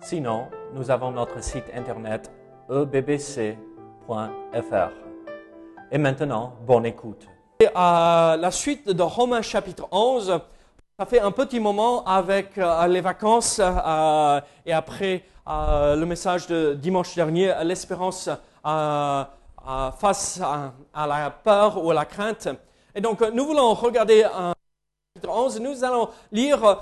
Sinon, nous avons notre site internet ebbc.fr. Et maintenant, bonne écoute. Et à la suite de Romains chapitre 11, ça fait un petit moment avec euh, les vacances euh, et après euh, le message de dimanche dernier, l'espérance face à, à la peur ou à la crainte. Et donc, nous voulons regarder chapitre 11 nous allons lire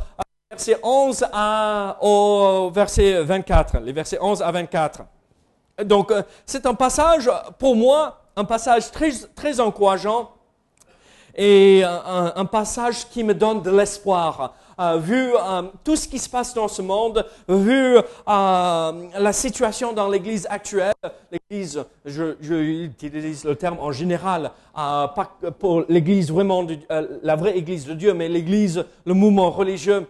euh, verset 11 à, au verset 24, les versets 11 à 24. Donc, euh, c'est un passage, pour moi, un passage très, très encourageant et un, passage qui me donne de l'espoir. Euh, vu euh, tout ce qui se passe dans ce monde, vu la situation dans l'Église actuelle, l'Église, je, je, utilise le terme en général, pas pour l'Église vraiment, la vraie Église de Dieu, mais l'Église, le mouvement religieux,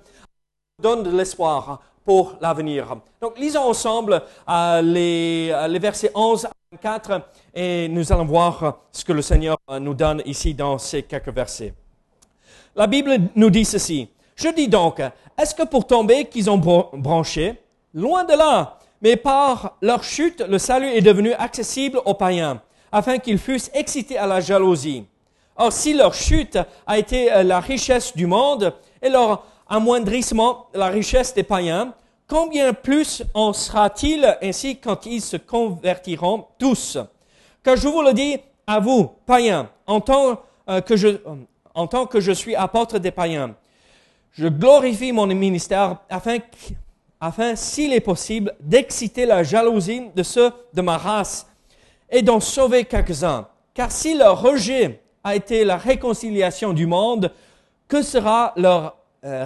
donne de l'espoir pour l'avenir. Donc, lisons ensemble euh, les, euh, les versets 11 à 24 et nous allons voir ce que le Seigneur euh, nous donne ici dans ces quelques versets. La Bible nous dit ceci. Je dis donc, est-ce que pour tomber qu'ils ont bran- branché? Loin de là. Mais par leur chute, le salut est devenu accessible aux païens, afin qu'ils fussent excités à la jalousie. Or, si leur chute a été la richesse du monde et leur amoindrissement la richesse des païens, combien plus en sera-t-il ainsi quand ils se convertiront tous? Car je vous le dis à vous, païens, en tant, euh, que, je, en tant que je suis apôtre des païens, je glorifie mon ministère afin, afin s'il est possible, d'exciter la jalousie de ceux de ma race et d'en sauver quelques-uns. Car si leur rejet a été la réconciliation du monde, que sera leur euh,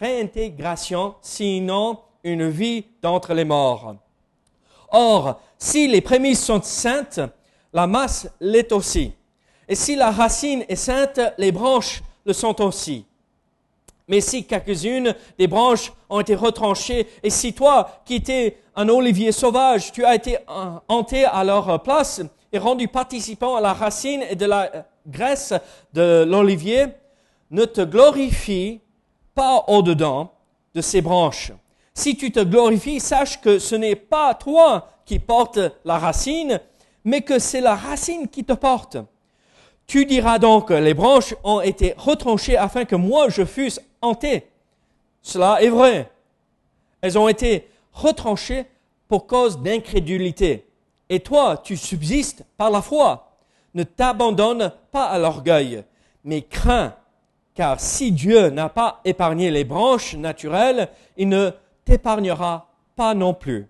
réintégration sinon une vie d'entre les morts Or, si les prémices sont saintes, la masse l'est aussi. Et si la racine est sainte, les branches le sont aussi. Mais si quelques-unes des branches ont été retranchées, et si toi, qui étais un olivier sauvage, tu as été hanté à leur place et rendu participant à la racine et de la graisse de l'olivier, ne te glorifie pas au-dedans de ces branches. Si tu te glorifies, sache que ce n'est pas toi qui portes la racine, mais que c'est la racine qui te porte. Tu diras donc, les branches ont été retranchées afin que moi je fusse hanté. Cela est vrai. Elles ont été retranchées pour cause d'incrédulité. Et toi, tu subsistes par la foi. Ne t'abandonne pas à l'orgueil, mais crains, car si Dieu n'a pas épargné les branches naturelles, il ne t'épargnera pas non plus.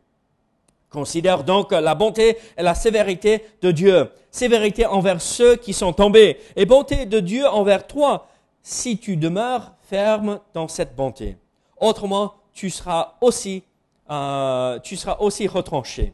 Considère donc la bonté et la sévérité de Dieu. Sévérité envers ceux qui sont tombés et bonté de Dieu envers toi si tu demeures ferme dans cette bonté. Autrement, tu seras aussi, euh, tu seras aussi retranché.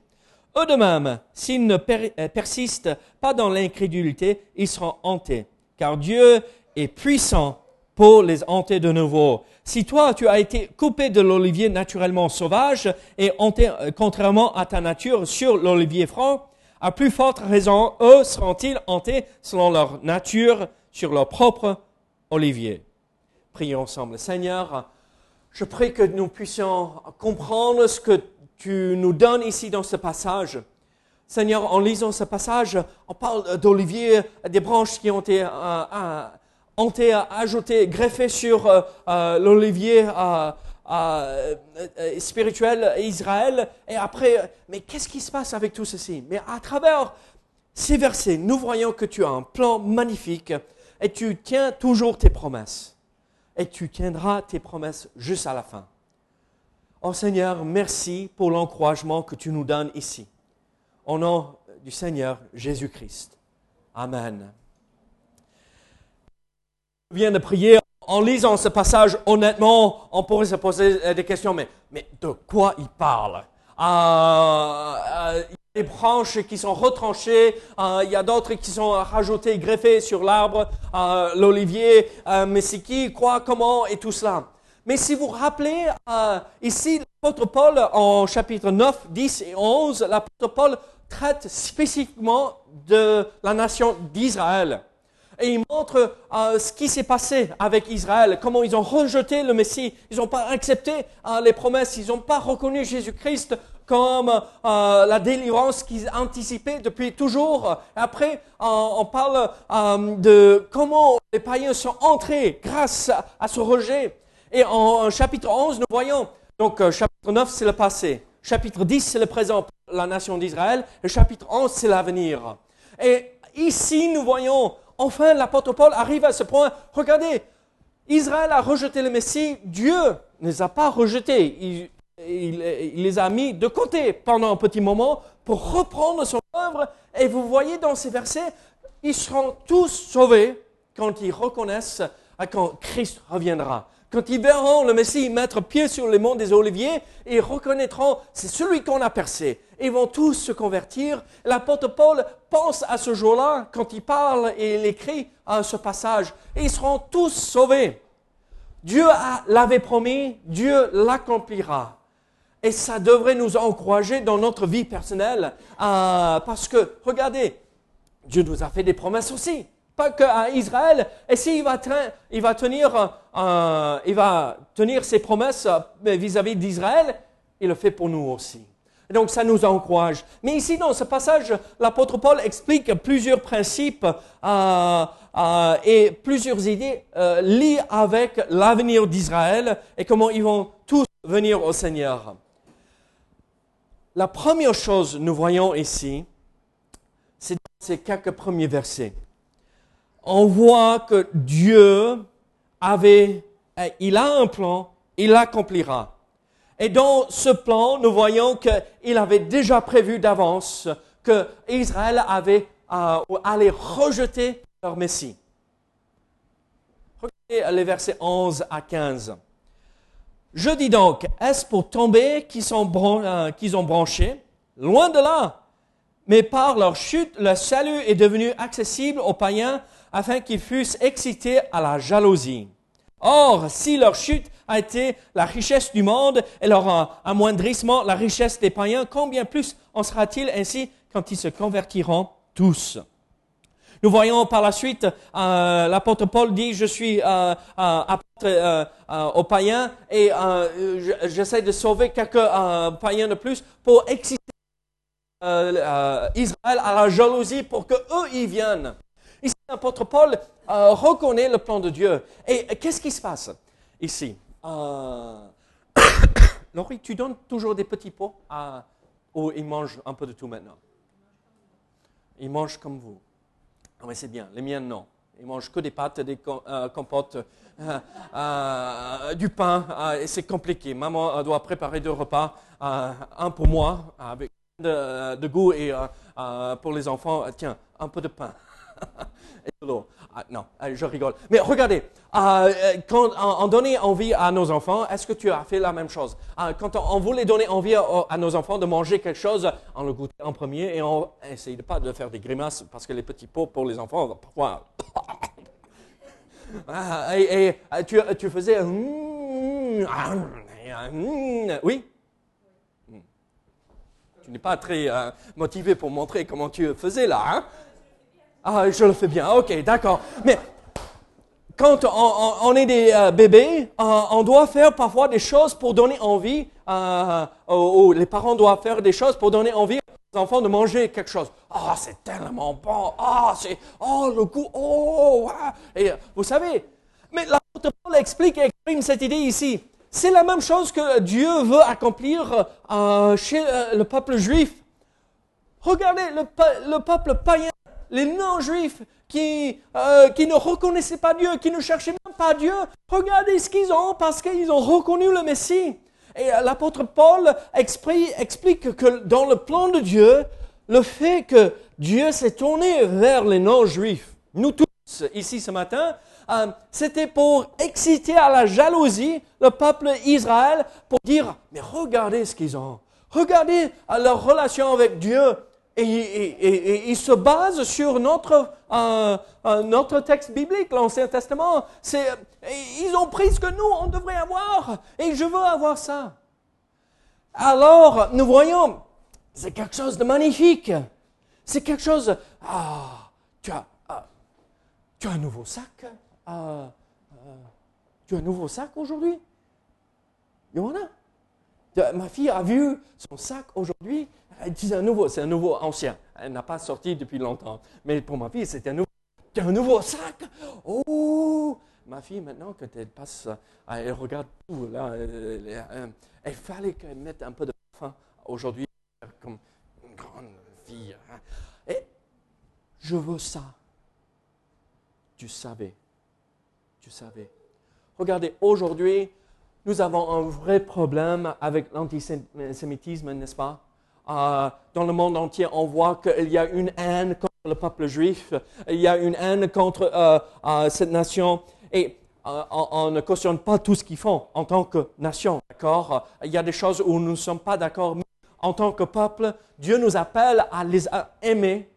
Eux de même, s'ils ne euh, persistent pas dans l'incrédulité, ils seront hantés, car Dieu est puissant pour les hanter de nouveau. Si toi, tu as été coupé de l'olivier naturellement sauvage et hanté, euh, contrairement à ta nature, sur l'olivier franc, à plus forte raison, eux seront-ils hantés selon leur nature sur leur propre olivier. Prions ensemble. Seigneur, je prie que nous puissions comprendre ce que tu nous donnes ici dans ce passage. Seigneur, en lisant ce passage, on parle d'olivier, des branches qui ont été euh, été ajoutées, greffées sur euh, euh, l'olivier euh, spirituel Israël. Et après, mais qu'est-ce qui se passe avec tout ceci? Mais à travers ces versets, nous voyons que tu as un plan magnifique et tu tiens toujours tes promesses. Et tu tiendras tes promesses juste à la fin. Oh Seigneur, merci pour l'encouragement que tu nous donnes ici. Au nom du Seigneur Jésus-Christ. Amen. Viens de prier en lisant ce passage, honnêtement, on pourrait se poser euh, des questions, mais, de quoi il parle? Euh, euh, Il y a des branches qui sont retranchées, euh, il y a d'autres qui sont rajoutées, greffées sur l'arbre, l'olivier, mais c'est qui, quoi, comment, et tout cela. Mais si vous rappelez, ici, l'apôtre Paul, en chapitre 9, 10 et 11, l'apôtre Paul traite spécifiquement de la nation d'Israël. Et il montre euh, ce qui s'est passé avec Israël, comment ils ont rejeté le Messie, ils n'ont pas accepté euh, les promesses, ils n'ont pas reconnu Jésus-Christ comme euh, la délivrance qu'ils anticipaient depuis toujours. Après, on parle de comment les païens sont entrés grâce à, ce rejet. Et en, chapitre 11, nous voyons, donc chapitre 9, c'est le passé. Chapitre 10, c'est le présent pour la nation d'Israël. Le chapitre 11, c'est l'avenir. Et ici, nous voyons, enfin, l'apôtre Paul arrive à ce point. Regardez, Israël a rejeté le Messie, Dieu ne les a pas rejetés. Il, les a mis de côté pendant un petit moment pour reprendre son œuvre. Et vous voyez dans ces versets, ils seront tous sauvés quand ils reconnaissent quand Christ reviendra. Quand ils verront le Messie mettre pied sur les monts des Oliviers, ils reconnaîtront, c'est celui qu'on a percé. Ils vont tous se convertir. L'apôtre Paul pense à ce jour-là quand il parle et il écrit à ce passage. Ils seront tous sauvés. Dieu l'avait promis, Dieu l'accomplira. Et ça devrait nous encourager dans notre vie personnelle. euh, parce que, regardez, Dieu nous a fait des promesses aussi. Pas qu'à Israël. Et s'il euh, il va tenir ses promesses euh, vis-à-vis d'Israël, il le fait pour nous aussi. Donc ça nous encourage. Mais ici, dans ce passage, l'apôtre Paul explique plusieurs principes euh, euh, et plusieurs idées euh, liées avec l'avenir d'Israël et comment ils vont tous venir au Seigneur. La première chose nous voyons ici, c'est ces quelques premiers versets. On voit que Dieu avait, euh, il a un plan, il l'accomplira. Et dans ce plan, nous voyons qu'il avait déjà prévu d'avance que Israël avait, euh, allait rejeter leur Messie. Regardez les versets 11 à 15. Je dis donc, est-ce pour tomber euh, qu'ils ont branché? Loin de là. Mais par leur chute, le salut est devenu accessible aux païens afin qu'ils fussent excités à la jalousie. Or, si leur chute a été la richesse du monde et leur amoindrissement la richesse des païens, combien plus en sera-t-il ainsi quand ils se convertiront tous? Nous voyons par la suite, euh, l'apôtre Paul dit, je suis euh, euh, apôtre aux païens et je- j'essaie de sauver quelques païens de plus pour exciter Israël à la jalousie pour que eux y viennent. L'apôtre Paul euh, reconnaît le plan de Dieu. Et qu'est-ce qui se passe ici? Euh... Laurie, tu donnes toujours des petits pots à... ou ils mangent un peu de tout maintenant? Ils mangent comme vous. Ah, mais c'est bien. Les miens, non. Ils mangent que des pâtes, des euh, compotes, du pain. c'est compliqué. Maman doit préparer deux repas. un pour moi, avec de, goût, et pour les enfants, tiens, un peu de pain. Ah, non, euh, je rigole. Mais regardez, euh, euh, quand on, on donnait envie à nos enfants, est-ce que tu as fait la même chose? Euh, Quand on, voulait donner envie à, nos enfants de manger quelque chose, on le goûtait en premier et on essayait pas de faire des grimaces parce que les petits pots pour les enfants, parfois. Ah, et, tu, faisais. Oui? Mm. Tu n'es pas très motivé pour montrer comment tu faisais là, hein? Ah, je le fais bien, ok, d'accord. Mais quand on, est des euh, bébés, euh, on doit faire parfois des choses pour donner envie, euh, ou, les parents doivent faire des choses pour donner envie aux enfants de manger quelque chose. Ah, c'est tellement bon. Ah, c'est, oh, le goût, oh. Et vous savez, mais l'apôtre Paul explique et exprime cette idée ici. C'est la même chose que Dieu veut accomplir chez le peuple juif. Regardez le peuple païen, les non-juifs qui, euh, qui ne reconnaissaient pas Dieu, qui ne cherchaient même pas Dieu. Regardez ce qu'ils ont parce qu'ils ont reconnu le Messie. Et euh, l'apôtre Paul explique que dans le plan de Dieu, le fait que Dieu s'est tourné vers les non-juifs, nous tous ici ce matin, euh, c'était pour exciter à la jalousie le peuple Israël, pour dire, mais regardez ce qu'ils ont. Regardez leur relation avec Dieu. Et, ils se basent sur notre, euh, notre texte biblique, l'Ancien Testament. ils ont pris ce que nous, on devrait avoir. Et je veux avoir ça. Alors, nous voyons, c'est quelque chose de magnifique. C'est quelque chose. Ah, tu as, ah, tu as un nouveau sac. Ah, ah, tu as un nouveau sac aujourd'hui? Yohanna Ma fille a vu son sac aujourd'hui. Dit un nouveau, c'est un nouveau ancien. Elle n'a pas sorti depuis longtemps. Mais pour ma fille, c'était un nouveau. Sac Oh Ma fille, maintenant, quand elle passe, elle regarde tout, là, elle, fallait qu'elle mette un peu de parfum aujourd'hui, comme une grande fille. Hein. Et je veux ça. Tu savais. Tu savais. Regardez, aujourd'hui, nous avons un vrai problème avec l'antisémitisme, n'est-ce pas? Euh, dans le monde entier, on voit qu'il y a une haine contre le peuple juif, il y a une haine contre euh, euh, cette nation. Et on, ne cautionne pas tout ce qu'ils font en tant que nation, d'accord? Il y a des choses où nous ne sommes pas d'accord, mais en tant que peuple, Dieu nous appelle à les aimer,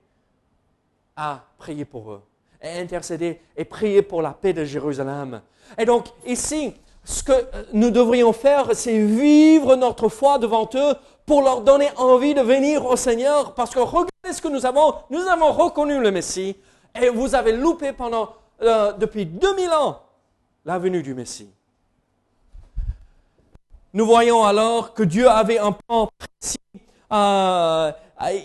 à prier pour eux, et intercéder et prier pour la paix de Jérusalem. Et donc, ici, ce que nous devrions faire, c'est vivre notre foi devant eux pour leur donner envie de venir au Seigneur. Parce que regardez ce que nous avons. Nous avons reconnu le Messie et vous avez loupé pendant, euh, depuis 2000 ans la venue du Messie. Nous voyons alors que Dieu avait un plan précis. Euh,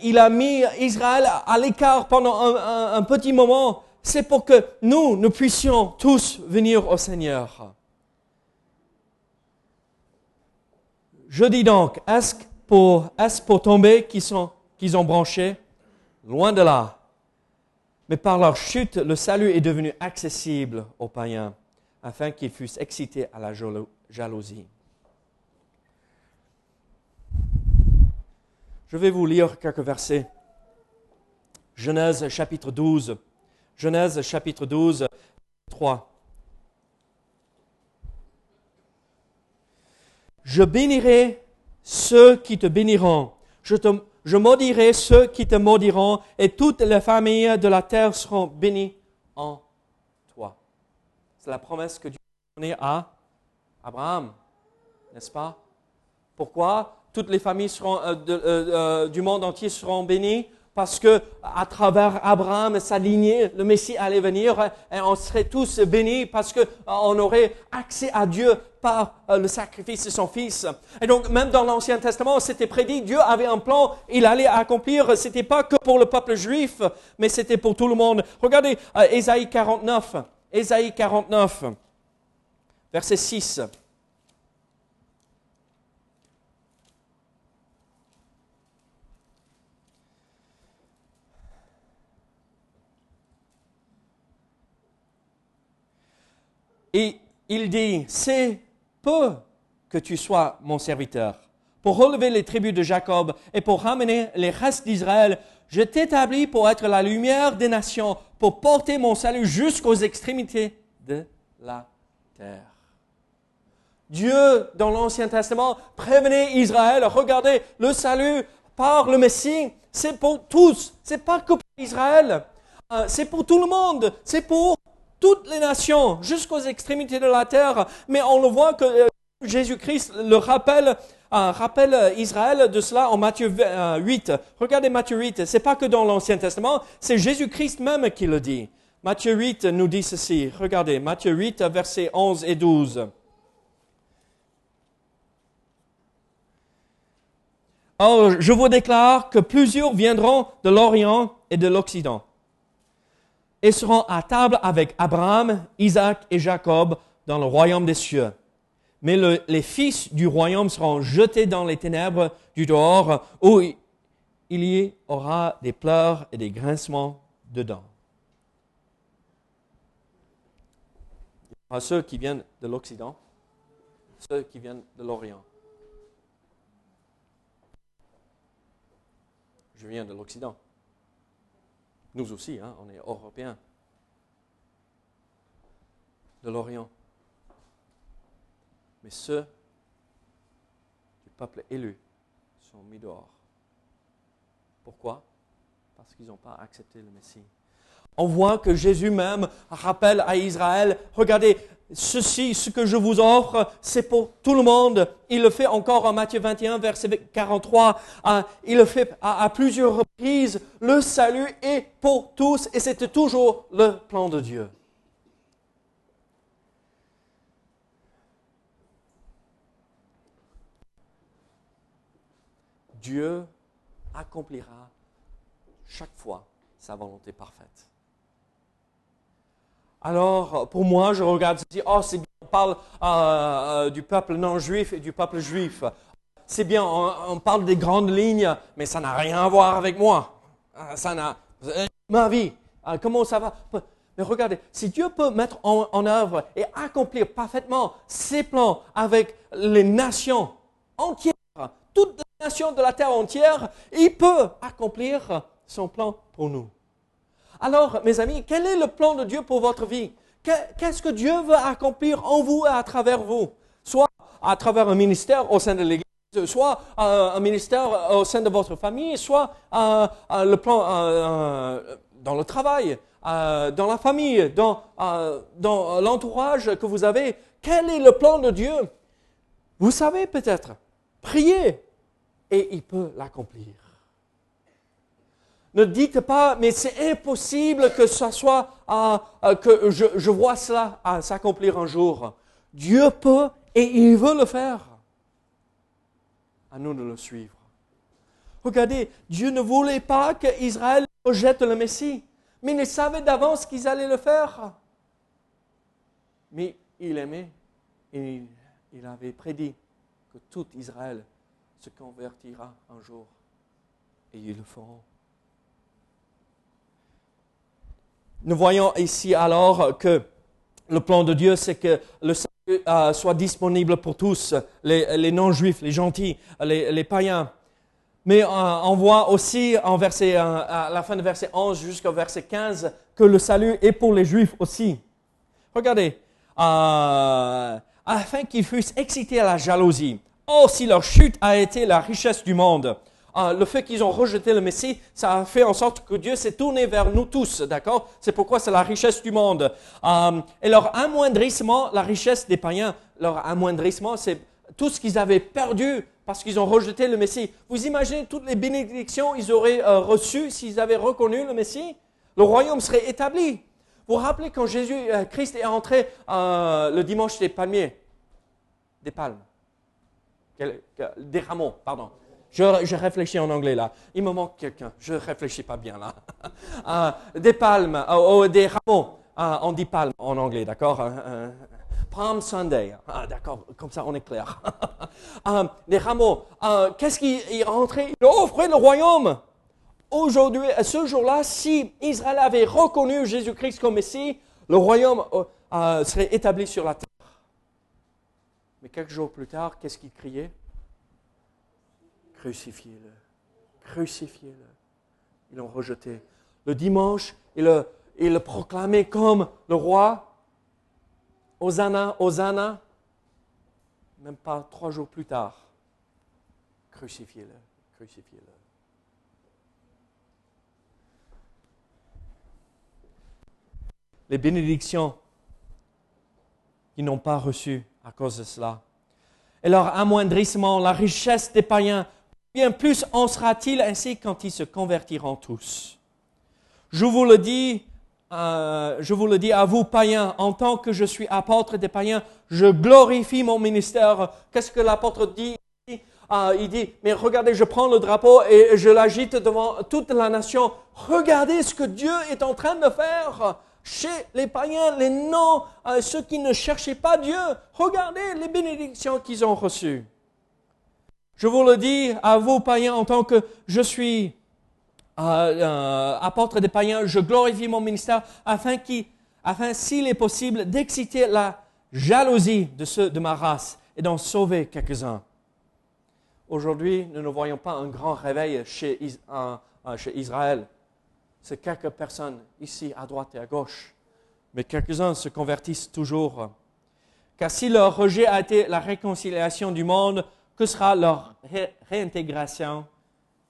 il a mis Israël à l'écart pendant un petit moment. C'est pour que nous, nous puissions tous venir au Seigneur. Je dis donc, est-ce pour, tomber qu'ils ont branché? Loin de là. Mais par leur chute, le salut est devenu accessible aux païens, afin qu'ils fussent excités à la jalousie. Je vais vous lire quelques versets. Genèse chapitre 12. Genèse chapitre 12, 3. Je bénirai ceux qui te béniront. Je, maudirai ceux qui te maudiront, et toutes les familles de la terre seront bénies en toi. C'est la promesse que Dieu a donnée à Abraham, n'est-ce pas? Pourquoi toutes les familles euh, euh, euh, du monde entier seront bénies? Parce que à travers Abraham et sa lignée, le Messie allait venir et on serait tous bénis parce que on aurait accès à Dieu par euh, le sacrifice de son Fils. Et donc même dans l'Ancien Testament, c'était prédit, Dieu avait un plan, il allait accomplir. C'était pas que pour le peuple juif, mais c'était pour tout le monde. Regardez euh, Ésaïe 49, Ésaïe 49, verset 6. Et il dit, c'est peu que tu sois mon serviteur. Pour relever les tribus de Jacob et pour ramener les restes d'Israël, je t'établis pour être la lumière des nations, pour porter mon salut jusqu'aux extrémités de la terre. Dieu, dans l'Ancien Testament, prévenait Israël, regardez, le salut par le Messie, c'est pour tous, c'est pas que pour Israël, euh, c'est pour tout le monde, c'est pour toutes les nations, jusqu'aux extrémités de la terre. Mais on le voit que euh, Jésus-Christ le rappelle, euh, rappelle euh, Israël de cela en Matthieu 8. Regardez Matthieu 8. C'est pas que dans l'Ancien Testament, c'est Jésus-Christ même qui le dit. Matthieu 8 nous dit ceci. Regardez, Matthieu 8, versets 11 et 12. Or, je vous déclare que plusieurs viendront de l'Orient et de l'Occident et seront à table avec Abraham, Isaac et Jacob dans le royaume des cieux. Mais les fils du royaume seront jetés dans les ténèbres du dehors, où il y aura des pleurs et des grincements dedans. Il ceux qui viennent de l'Occident, ceux qui viennent de l'Orient. Je viens de l'Occident. Nous aussi, hein, on est européens. de l'Orient. Mais ceux du peuple élu sont mis dehors. Pourquoi? Parce qu'ils n'ont pas accepté le Messie. On voit que Jésus même rappelle à Israël, regardez, ceci, ce que je vous offre, c'est pour tout le monde. Il le fait encore en Matthieu 21, verset 43. Ah, il le fait à, plusieurs reprises. Le salut est pour tous et c'était toujours le plan de Dieu. Dieu accomplira chaque fois sa volonté parfaite. Alors, pour moi, je regarde ceci, oh, c'est bien, on parle euh, euh, du peuple non-juif et du peuple juif. C'est bien, on, parle des grandes lignes, mais ça n'a rien à voir avec moi. Euh, ça n'a, ma vie, comment ça va? Mais regardez, si Dieu peut mettre en œuvre et accomplir parfaitement ses plans avec les nations entières, toutes les nations de la terre entière, il peut accomplir son plan pour nous. Alors, mes amis, quel est le plan de Dieu pour votre vie? Qu'est-ce que Dieu veut accomplir en vous et à travers vous? Soit à travers un ministère au sein de l'Église, soit euh, un ministère au sein de votre famille, soit euh, euh, le plan dans le travail, dans la famille, dans, dans l'entourage que vous avez. Quel est le plan de Dieu? Vous savez peut-être. Priez et il peut l'accomplir. Ne dites pas, mais c'est impossible que ce soit, euh, euh, que je, vois cela s'accomplir un jour. Dieu peut et il veut le faire. À nous de le suivre. Regardez, Dieu ne voulait pas qu'Israël rejette le Messie, mais il savait d'avance qu'ils allaient le faire. Mais il aimait et il avait prédit que tout Israël se convertira un jour et ils le feront. Nous voyons ici alors que le plan de Dieu, c'est que le salut euh, soit disponible pour tous, les, non-juifs, les gentils, les, païens. Mais euh, on voit aussi en verset, euh, à la fin de verset 11 jusqu'au verset 15 que le salut est pour les juifs aussi. Regardez, afin qu'ils fussent excités à la jalousie. Oh, si leur chute a été la richesse du monde, ah, le fait qu'ils ont rejeté le Messie, ça a fait en sorte que Dieu s'est tourné vers nous tous, d'accord? C'est pourquoi c'est la richesse du monde. Euh, et leur amoindrissement, la richesse des païens, leur amoindrissement, c'est tout ce qu'ils avaient perdu parce qu'ils ont rejeté le Messie. Vous imaginez toutes les bénédictions qu'ils auraient euh, reçues s'ils avaient reconnu le Messie? Le royaume serait établi. Vous vous rappelez quand Jésus, euh, Christ est entré le dimanche des palmiers, des palmes, des rameaux, pardon. Je, réfléchis en anglais là. Il me manque quelqu'un. Je ne réfléchis pas bien là. Euh, des palmes, euh, des rameaux. Euh, on dit palme en anglais, d'accord Palm Sunday. Ah, d'accord, comme ça on est clair. des rameaux. Qu'est-ce qui est rentré? Il offrait le royaume. Aujourd'hui, à ce jour-là, si Israël avait reconnu Jésus-Christ comme Messie, le royaume serait établi sur la terre. Mais quelques jours plus tard, qu'est-ce qu'il criait? Crucifiez-le. Crucifiez-le. Ils l'ont rejeté. Le dimanche, il le, proclamait comme le roi. Hosanna, Hosanna. Même pas trois jours plus tard. Crucifiez-le. Crucifiez-le. Les bénédictions qu'ils n'ont pas reçues à cause de cela. Et leur amoindrissement, la richesse des païens bien plus en sera-t-il ainsi quand ils se convertiront tous. Je vous le dis, euh, je vous le dis à vous, païens, en tant que je suis apôtre des païens, je glorifie mon ministère. Qu'est-ce que l'apôtre dit? Euh, Il dit, mais regardez, je prends le drapeau et je l'agite devant toute la nation. Regardez ce que Dieu est en train de faire chez les païens, les non, euh, ceux qui ne cherchaient pas Dieu. Regardez les bénédictions qu'ils ont reçues. Je vous le dis à vous, païens, en tant que je suis euh, euh, apôtre des païens, je glorifie mon ministère afin, afin s'il est possible, d'exciter la jalousie de ceux de ma race et d'en sauver quelques-uns. Aujourd'hui, nous ne voyons pas un grand réveil chez, chez Israël. C'est quelques personnes ici, à droite et à gauche. Mais quelques-uns se convertissent toujours. Car si leur rejet a été la réconciliation du monde, que sera leur réintégration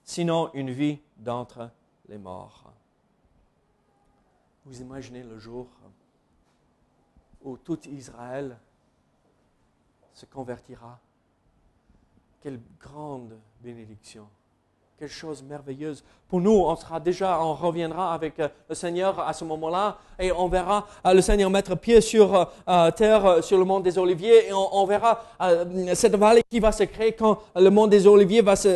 sinon une vie d'entre les morts? Vous imaginez le jour où tout Israël se convertira? Quelle grande bénédiction quelque chose merveilleuse. Pour nous, on sera déjà, on reviendra avec euh, le Seigneur à ce moment-là et on verra euh, le Seigneur mettre pied sur euh, terre, sur le mont des Oliviers et on, verra cette vallée qui va se créer quand le mont des Oliviers va se,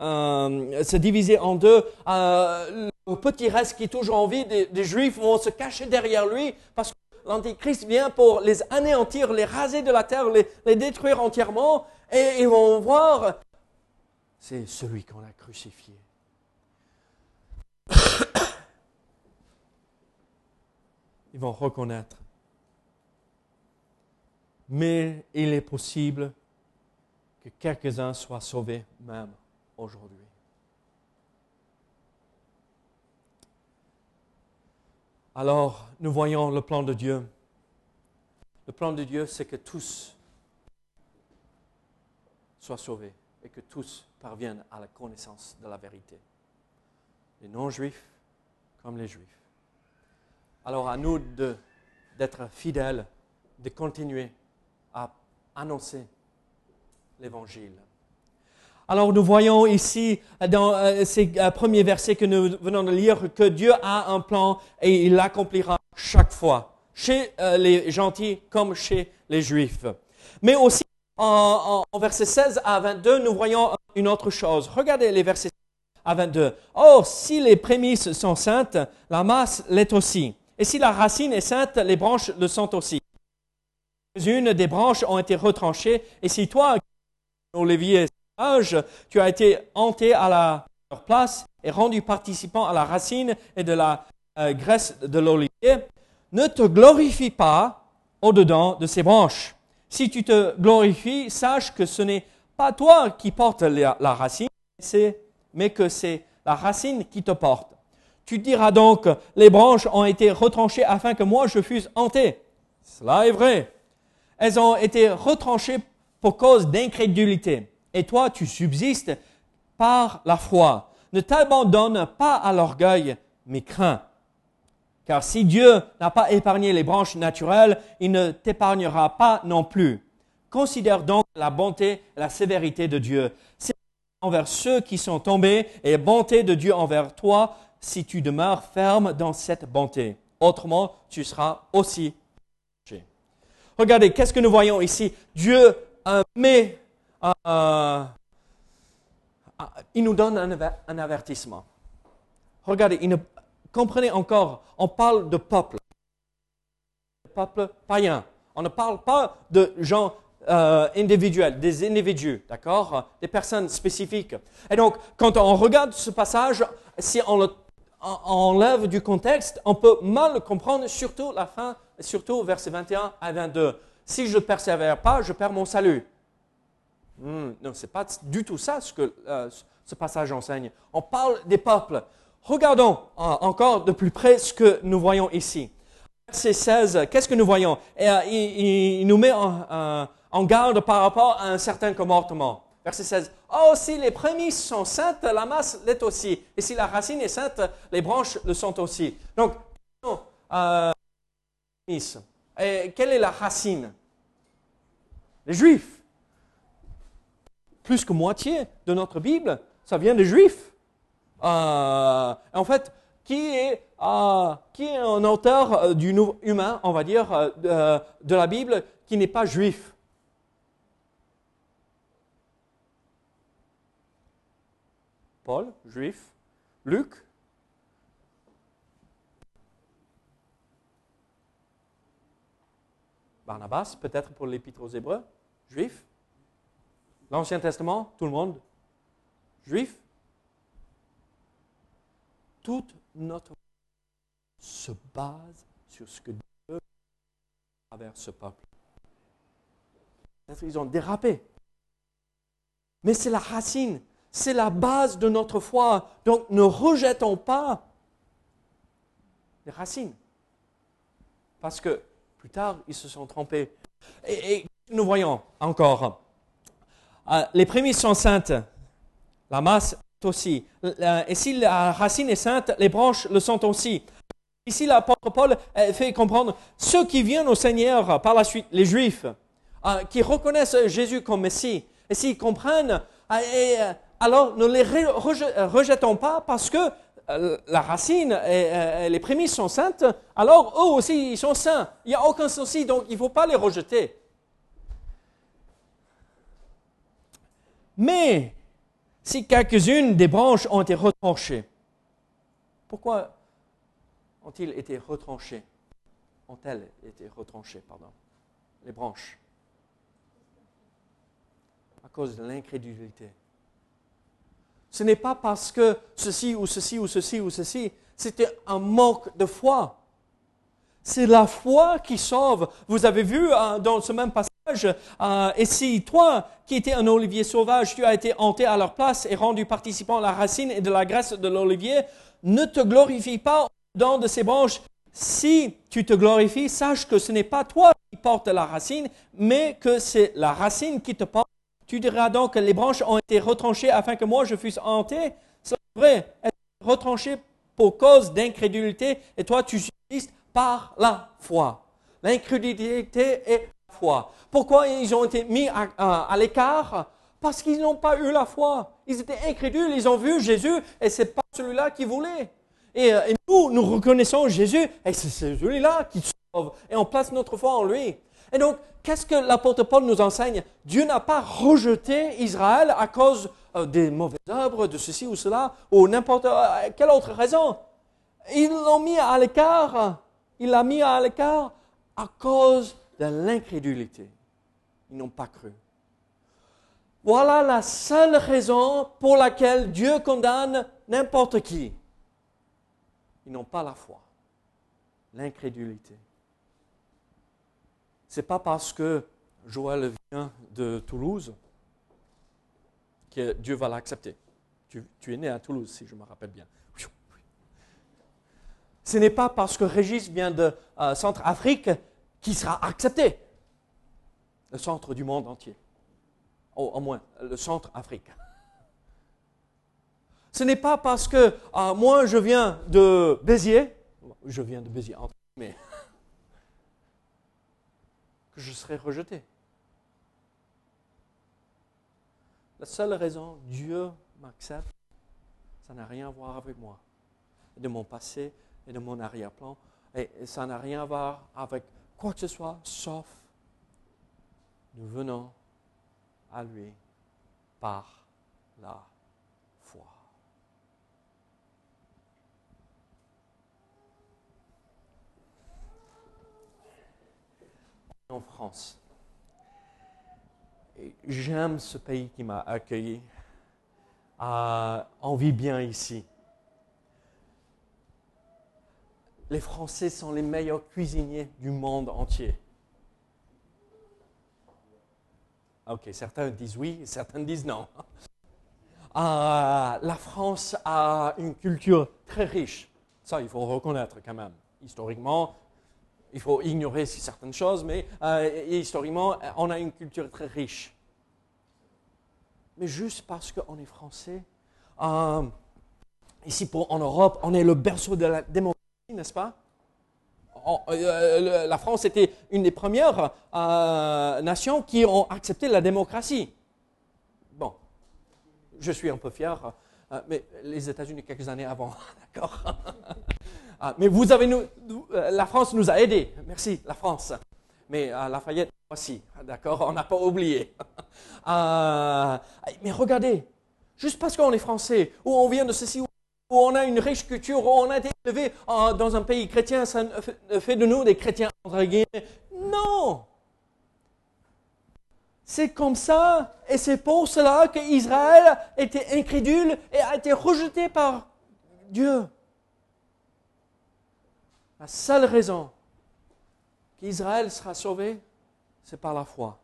se diviser en deux. le petit reste qui est toujours en vie des, Juifs vont se cacher derrière lui parce que l'Antichrist vient pour les anéantir, les raser de la terre, les détruire entièrement et ils vont voir c'est celui qu'on a crucifié. Ils vont reconnaître. Mais il est possible que quelques-uns soient sauvés même aujourd'hui. Alors, nous voyons le plan de Dieu. Le plan de Dieu, c'est que tous soient sauvés et que tous parviennent à la connaissance de la vérité. Les non-juifs comme les juifs. Alors à nous d'être fidèles, de continuer à annoncer l'évangile. Alors nous voyons ici dans euh, ces euh, premiers versets que nous venons de lire que Dieu a un plan et il l'accomplira chaque fois, chez euh, les gentils comme chez les juifs. Mais aussi en, versets 16 à 22, nous voyons une autre chose. Regardez les versets à 22. Or, si les prémices sont saintes, la masse l'est aussi. Et si la racine est sainte, les branches le sont aussi. Une des branches ont été retranchées, et si toi, Olivier sage, tu as été hanté à la leur place et rendu participant à la racine et de la euh, graisse de l'olivier, ne te glorifie pas au-dedans de ces branches. Si tu te glorifies, sache que ce n'est pas toi qui portes la, racine, mais que c'est la racine qui te porte. Tu diras donc, les branches ont été retranchées afin que moi je fusse hanté. Cela est vrai. Elles ont été retranchées pour cause d'incrédulité. Et toi, tu subsistes par la foi. Ne t'abandonne pas à l'orgueil, mais crains. Car si Dieu n'a pas épargné les branches naturelles, il ne t'épargnera pas non plus. Considère donc la bonté et la sévérité de Dieu. C'est envers ceux qui sont tombés et bonté de Dieu envers toi si tu demeures ferme dans cette bonté. Autrement, tu seras aussi. Regardez, qu'est-ce que nous voyons ici? Dieu met, euh, euh, il nous donne un, avertissement. Regardez, comprenez encore, on parle de peuple, peuple païen. On ne parle pas de gens euh, individuels, des individus, d'accord? Des personnes spécifiques. Et donc, quand on regarde ce passage, si on le enlève du contexte, on peut mal comprendre, surtout la fin, surtout versets 21 à 22. Si je ne persévère pas, je perds mon salut. Hmm, non, ce n'est pas du tout ça ce que euh, ce passage enseigne. On parle des peuples. Regardons euh, encore de plus près ce que nous voyons ici. Verset 16, qu'est-ce que nous voyons? Il, il, nous met en, en garde par rapport à un certain comportement. Verset 16. Oh, si les prémices sont saintes, la masse l'est aussi. Et si la racine est sainte, les branches le sont aussi. Donc, euh, quelle est la racine? Les Juifs. Plus que moitié de notre Bible, ça vient des Juifs. Euh, en fait, qui est, euh, un auteur euh, du nouveau humain, on va dire, euh, de la Bible, qui n'est pas juif? Paul, juif, Luc, Barnabas, peut-être pour l'épître aux Hébreux, juif, l'Ancien Testament, tout le monde, juif? Toute notre se base sur ce que Dieu à travers ce peuple. Qu'ils ont dérapé. Mais c'est la racine c'est la base de notre foi. Donc ne rejetons pas les racines. parce que plus tard, ils se sont trompés. Et, nous voyons encore, euh, les prémices sont saintes, la masse aussi. Et si la racine est sainte, les branches le sont aussi. Ici, l'apôtre Paul fait comprendre ceux qui viennent au Seigneur par la suite, les Juifs, euh, qui reconnaissent Jésus comme Messie. Et s'ils comprennent, euh, alors ne les rejetons pas parce que euh, la racine et, les prémices sont saintes, alors eux aussi, ils sont saints. Il n'y a aucun souci, donc il ne faut pas les rejeter. Mais si quelques-unes des branches ont été retranchées, pourquoi ont-ils été retranchées? Ont-elles été retranchées, pardon Les branches? À cause de l'incrédulité. Ce n'est pas parce que ceci ou ceci ou ceci ou ceci, c'était un manque de foi. C'est la foi qui sauve. Vous avez vu euh, dans ce même passage, et si toi, qui étais un olivier sauvage, tu as été hanté à leur place et rendu participant à la racine et de la graisse de l'olivier, ne te glorifie pas dans de ces branches. Si tu te glorifies, sache que ce n'est pas toi qui portes la racine, mais que c'est la racine qui te porte tu diras donc que les branches ont été retranchées afin que moi je fusse hanté. C'est vrai, elles sont retranchées pour cause d'incrédulité et toi tu subsistes par la foi. L'incrédulité est foi. Pourquoi ils ont été mis à, l'écart? Parce qu'ils n'ont pas eu la foi. Ils étaient incrédules, ils ont vu Jésus et c'est pas celui-là qu'ils voulaient. Et, euh, et, nous, nous reconnaissons Jésus et c'est celui-là qui sauve et on place notre foi en lui. Et donc, qu'est-ce que l'apôtre Paul nous enseigne? Dieu n'a pas rejeté Israël à cause euh, des mauvaises œuvres, de ceci ou cela, ou n'importe euh, quelle autre raison. Ils l'ont mis à l'écart. Il l'a mis à l'écart à cause de l'incrédulité. Ils n'ont pas cru. Voilà la seule raison pour laquelle Dieu condamne n'importe qui. Ils n'ont pas la foi, l'incrédulité n'est pas parce que Joël vient de Toulouse que Dieu va l'accepter. Tu, es né à Toulouse, si je me rappelle bien. Ce n'est pas parce que Régis vient de euh, Centre-Afrique qu'il sera accepté. Le centre du monde entier. Au, moins, le centre-Afrique. Ce n'est pas parce que euh, moi je viens de Béziers, je viens de Béziers, mais que je serai rejeté. La seule raison, Dieu m'accepte, ça n'a rien à voir avec moi, de mon passé et de mon arrière-plan, et ça n'a rien à voir avec quoi que ce soit, sauf nous venons à lui par la en France. J'aime ce pays qui m'a accueilli. Euh, on bien ici. Les Français sont les meilleurs cuisiniers du monde entier. Ok, certains disent oui, certains disent non. Euh, la France a une culture très riche. Ça, il faut reconnaître quand même. Historiquement, il faut ignorer certaines choses, mais euh, historiquement, on a une culture très riche. Mais juste parce qu'on est français, euh, ici en Europe, on est le berceau de la démocratie, n'est-ce pas? Euh, La France était une des premières nations qui ont accepté la démocratie. Bon, je suis un peu fier, mais les États-Unis quelques années avant, d'accord? Ah, mais vous avez nous, euh, la France nous a aidés. Merci, la France. Mais euh, Lafayette aussi, d'accord? On n'a pas oublié. Euh, mais regardez, juste parce qu'on est français, ou on vient de ceci, ou on a une riche culture, ou on a été élevé dans un pays chrétien, ça fait de nous des chrétiens entre. Non C'est comme ça, et c'est pour cela qu'Israël était incrédule et a été rejeté par Dieu. La seule raison qu'Israël sera sauvé, c'est par la foi.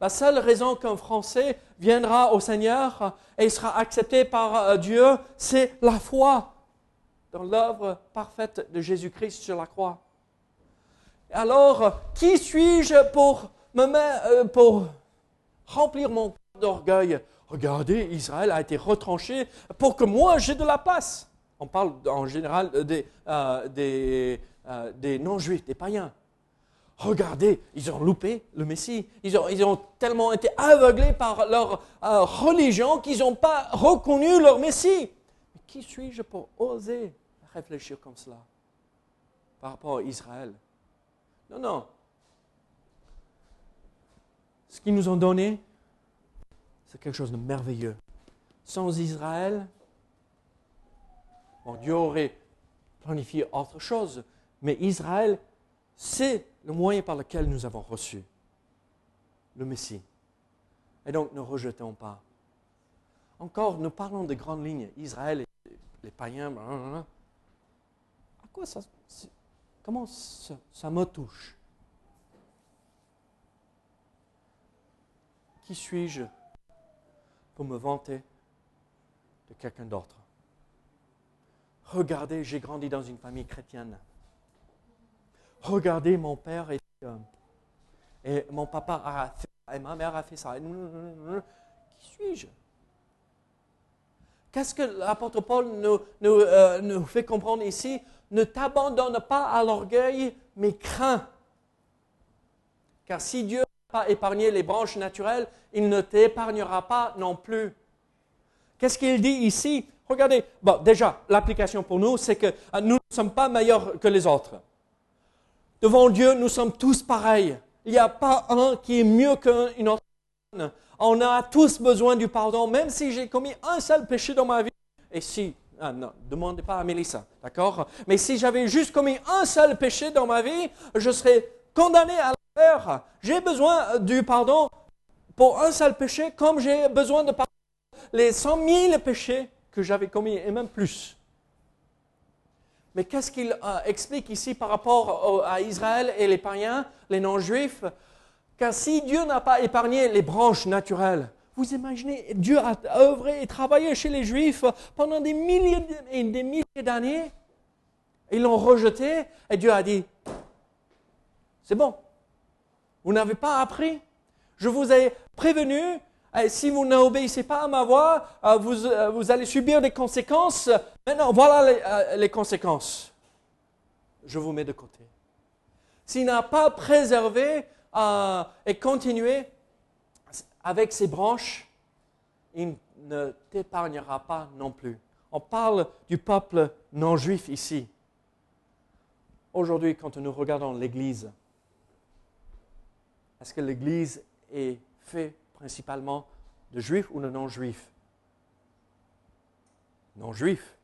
La seule raison qu'un Français viendra au Seigneur et sera accepté par euh, Dieu, c'est la foi dans l'œuvre parfaite de Jésus-Christ sur la croix. Alors, qui suis-je pour me euh, pour remplir mon cœur d'orgueil? Regardez, Israël a été retranché pour que moi j'ai de la place. On parle en général des, des, euh, des non-juifs, des païens. Regardez, ils ont loupé le Messie. Ils ont, ils ont tellement été aveuglés par leur euh, religion qu'ils n'ont pas reconnu leur Messie. Mais qui suis-je pour oser réfléchir comme cela par rapport à Israël? Non, non. Ce qu'ils nous ont donné, c'est quelque chose de merveilleux. Sans Israël, Dieu aurait planifié autre chose, mais Israël, c'est le moyen par lequel nous avons reçu le Messie. Et donc, ne rejetons pas. Encore, nous parlons de grandes lignes. Israël et les païens, à quoi ça, comment ça, ça me touche? Qui suis-je pour me vanter de quelqu'un d'autre? Regardez, j'ai grandi dans une famille chrétienne. Regardez, mon père et, euh, et mon papa a fait, et ma mère a fait ça. Qui suis-je? Qu'est-ce que l'apôtre Paul euh, nous, fait comprendre ici? Ne t'abandonne pas à l'orgueil, mais crains. Car si Dieu n'a pas épargné les branches naturelles, il ne t'épargnera pas non plus. Qu'est-ce qu'il dit ici? Regardez, bon, déjà, l'application pour nous, c'est que euh, nous ne sommes pas meilleurs que les autres. Devant Dieu, nous sommes tous pareils. Il n'y a pas un qui est mieux qu'une autre personne. On a tous besoin du pardon, même si j'ai commis un seul péché dans ma vie. Et si, ah non, demandez pas à Mélissa, d'accord? Mais si j'avais juste commis un seul péché dans ma vie, je serais condamné à l'enfer. J'ai besoin du pardon pour un seul péché, comme j'ai besoin de pardon les cent mille péchés que j'avais commis, et même plus. Mais qu'est-ce qu'il euh, explique ici par rapport à Israël et les païens, les non-juifs? Car si Dieu n'a pas épargné les branches naturelles, vous imaginez, Dieu a œuvré et travaillé chez les Juifs pendant des milliers et des milliers d'années. Ils l'ont rejeté et Dieu a dit, c'est bon, vous n'avez pas appris. Je vous ai prévenu, si vous n'obéissez pas à ma voix, euh, euh, vous allez subir des conséquences Maintenant, voilà euh, les, conséquences. Je vous mets de côté. S'il n'a pas préservé euh, et continué avec ses branches, il ne t'épargnera pas non plus. On parle du peuple non juif ici. Aujourd'hui, quand nous regardons l'Église, est-ce que l'Église est faite principalement de juifs ou de non-juifs? Non-juifs.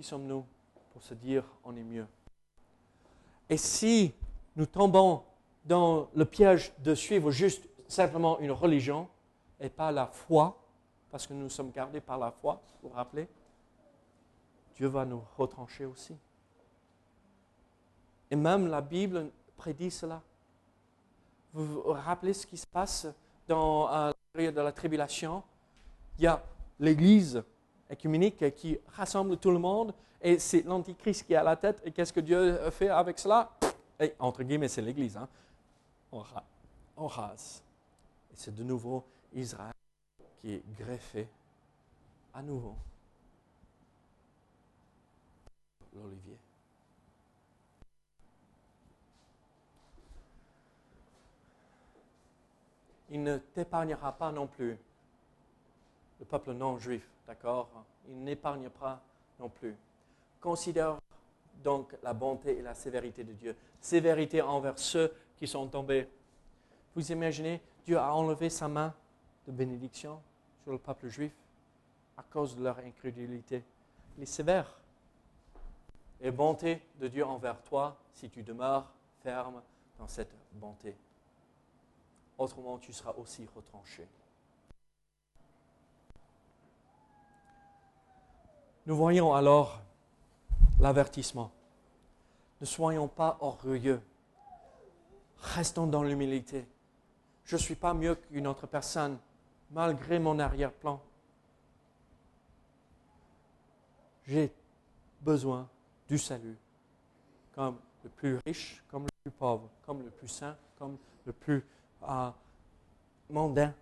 Qui sommes-nous pour se dire on est mieux? Et si nous tombons dans le piège de suivre juste simplement une religion et pas la foi, parce que nous sommes gardés par la foi, vous vous rappelez, Dieu va nous retrancher aussi. Et même la Bible prédit cela. Vous vous rappelez ce qui se passe dans euh, la la tribulation? Il y a l'Église écuménique qui rassemble tout le monde et c'est l'Antichrist qui est à la tête. Et qu'est-ce que Dieu fait avec cela? Et, Entre guillemets, c'est l'Église. Hein? On, rase. Et c'est de nouveau Israël qui est greffé à nouveau. L'olivier. Il ne t'épargnera pas non plus le peuple non juif D'accord Il n'épargne pas non plus. Considère donc la bonté et la sévérité de Dieu. Sévérité envers ceux qui sont tombés. Vous imaginez, Dieu a enlevé sa main de bénédiction sur le peuple juif à cause de leur incrédulité. Il est sévère. Et bonté de Dieu envers toi si tu demeures ferme dans cette bonté. Autrement, tu seras aussi retranché. Nous voyons alors l'avertissement. Ne soyons pas orgueilleux. Restons dans l'humilité. Je ne suis pas mieux qu'une autre personne, malgré mon arrière-plan. J'ai besoin du salut, comme le plus riche, comme le plus pauvre, comme le plus saint, comme le plus euh, mondain,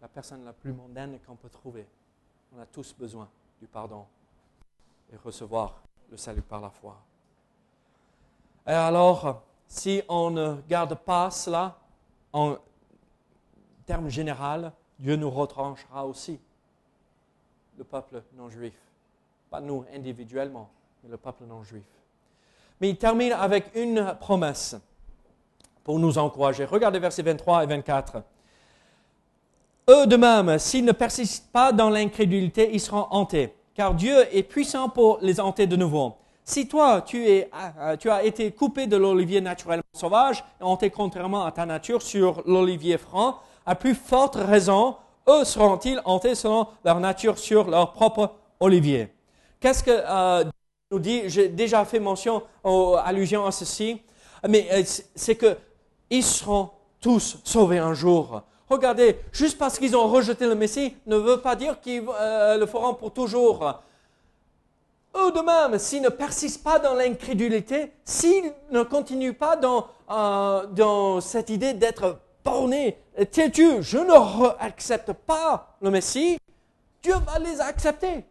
la personne la plus mondaine qu'on peut trouver. On a tous besoin du pardon et recevoir le salut par la foi. Et alors, si on ne garde pas cela en termes général, Dieu nous retranchera aussi, le peuple non juif. Pas nous individuellement, mais le peuple non juif. Mais il termine avec une promesse pour nous encourager. Regardez versets 23 et 24. Eux de même, s'ils ne persistent pas dans l'incrédulité, ils seront hantés, car Dieu est puissant pour les hanter de nouveau. Si toi, tu, euh, tu as été coupé de l'olivier naturellement sauvage hanté contrairement à ta nature sur l'olivier franc, à plus forte raison, eux seront-ils hantés selon leur nature sur leur propre olivier? Qu'est-ce que euh, nous dit? J'ai déjà fait mention, allusion à ceci, mais euh, c'est que ils seront tous sauvés un jour. Regardez, juste parce qu'ils ont rejeté le Messie ne veut pas dire qu'ils euh, le feront pour toujours. Eux de même, s'ils ne persistent pas dans l'incrédulité, s'ils ne continuent pas dans, euh, dans cette idée d'être bornés, têtus, je ne accepte pas le Messie, Dieu va les accepter.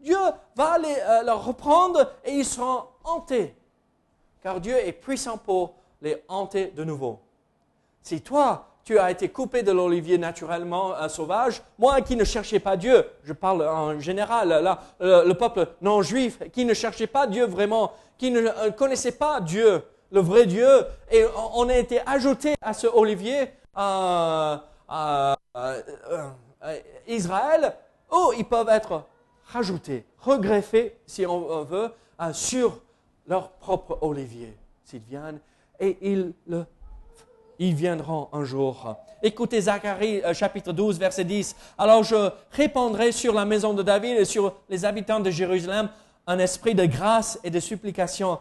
Dieu va les, euh, reprendre et ils seront hantés. Car Dieu est puissant pour les hanter de nouveau. Si toi, tu as été coupé de l'olivier naturellement euh, sauvage, moi qui ne cherchais pas Dieu, je parle en général, là, le, peuple non juif, qui ne cherchait pas Dieu vraiment, qui ne euh, connaissait pas Dieu, le vrai Dieu, et on a été ajouté à ce olivier, à, Israël, oh, ils peuvent être rajoutés, regreffés, si on veut, sur leur propre olivier, s'ils viennent, et ils le ils viendront un jour. Écoutez Zacharie euh, chapitre 12, verset 10. Alors je répandrai sur la maison de David et sur les habitants de Jérusalem un esprit de grâce et de supplication.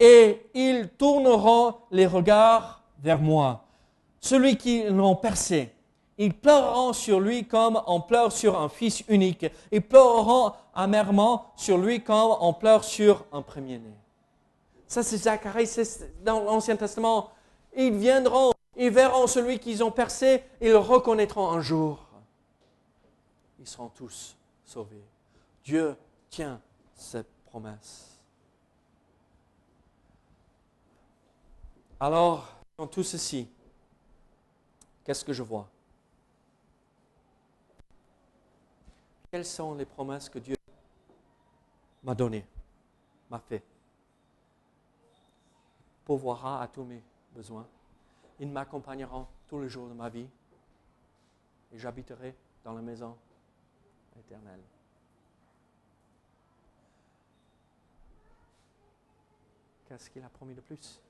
Et ils tourneront les regards vers moi. Celui qui l'ont percé. Ils pleureront sur lui comme on pleure sur un fils unique. Ils pleureront amèrement sur lui comme on pleure sur un premier-né. Ça, c'est Zacharie, c'est dans l'Ancien Testament. Ils viendront ils verront celui qu'ils ont percé, ils le reconnaîtront un jour. Ils seront tous sauvés. Dieu tient cette promesse. Alors, dans tout ceci, qu'est-ce que je vois? Quelles sont les promesses que Dieu m'a données, m'a fait Pourvoira à tous mes besoins ils m'accompagneront tous les jours de ma vie et j'habiterai dans la maison éternelle. Qu'est-ce qu'il a promis de plus?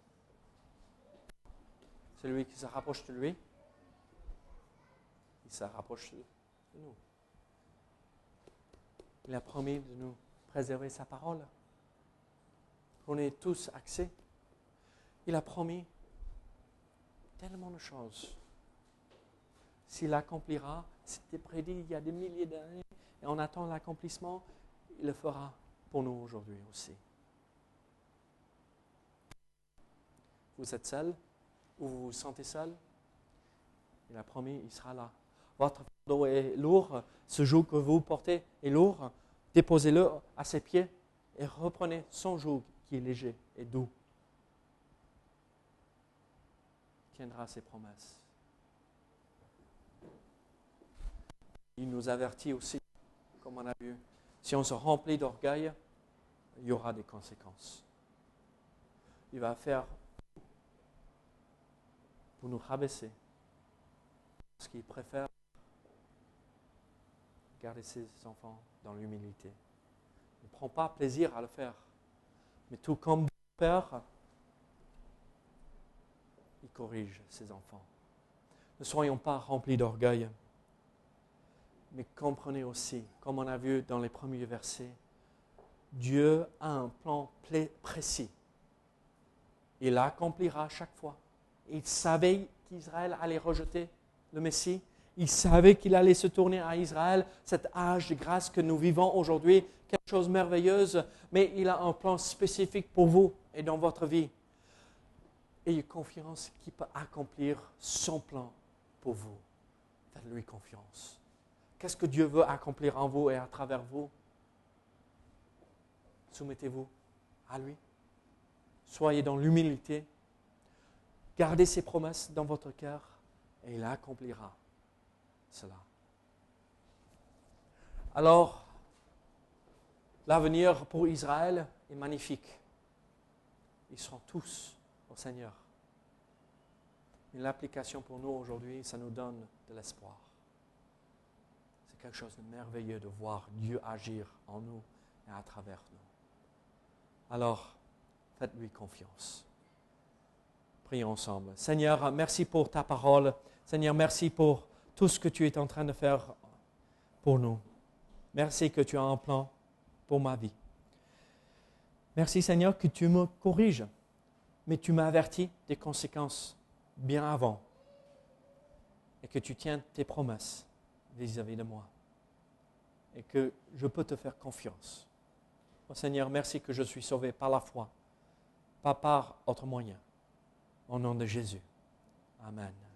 Celui qui se rapproche de lui, il se rapproche de nous. Il a promis de nous préserver sa parole. On est tous accès. Il a promis tellement de choses. S'il accomplira, c'était prédit il y a des milliers d'années et on attend l'accomplissement, il le fera pour nous aujourd'hui aussi. Vous êtes seul ou vous vous sentez seul? Il a promis, il sera là. Votre fardeau est lourd, ce joug que vous portez est lourd, déposez-le à ses pieds et reprenez son joug qui est léger et doux. Tiendra ses promesses. Il nous avertit aussi, comme on a vu, si on se remplit d'orgueil, il y aura des conséquences. Il va faire pour nous rabaisser, parce qu'il préfère garder ses enfants dans l'humilité. Il ne prend pas plaisir à le faire, mais tout comme Père, il corrige ses enfants. Ne soyons pas remplis d'orgueil, mais comprenez aussi, comme on a vu dans les premiers versets, Dieu a un plan précis. Il l'accomplira chaque fois. Il savait qu'Israël allait rejeter le Messie. Il savait qu'il allait se tourner à Israël, cet âge de grâce que nous vivons aujourd'hui, quelque chose de merveilleuse, mais il a un plan spécifique pour vous et dans votre vie. Ayez confiance qu'il peut accomplir son plan pour vous. Faites-lui confiance. Qu'est-ce que Dieu veut accomplir en vous et à travers vous? Soumettez-vous à lui. Soyez dans l'humilité. Gardez ses promesses dans votre cœur et il accomplira cela. Alors, l'avenir pour Israël est magnifique. Ils seront tous Seigneur. L'application pour nous aujourd'hui, ça nous donne de l'espoir. C'est quelque chose de merveilleux de voir Dieu agir en nous et à travers nous. Alors, faites-lui confiance. Prions ensemble. Seigneur, merci pour ta parole. Seigneur, merci pour tout ce que tu es en train de faire pour nous. Merci que tu as un plan pour ma vie. Merci Seigneur que tu me corriges, mais tu m'as averti des conséquences bien avant et que tu tiens tes promesses vis-à-vis de moi et que je peux te faire confiance. Oh Seigneur, merci que je suis sauvé par la foi, pas par autre moyen. Au nom de Jésus. Amen.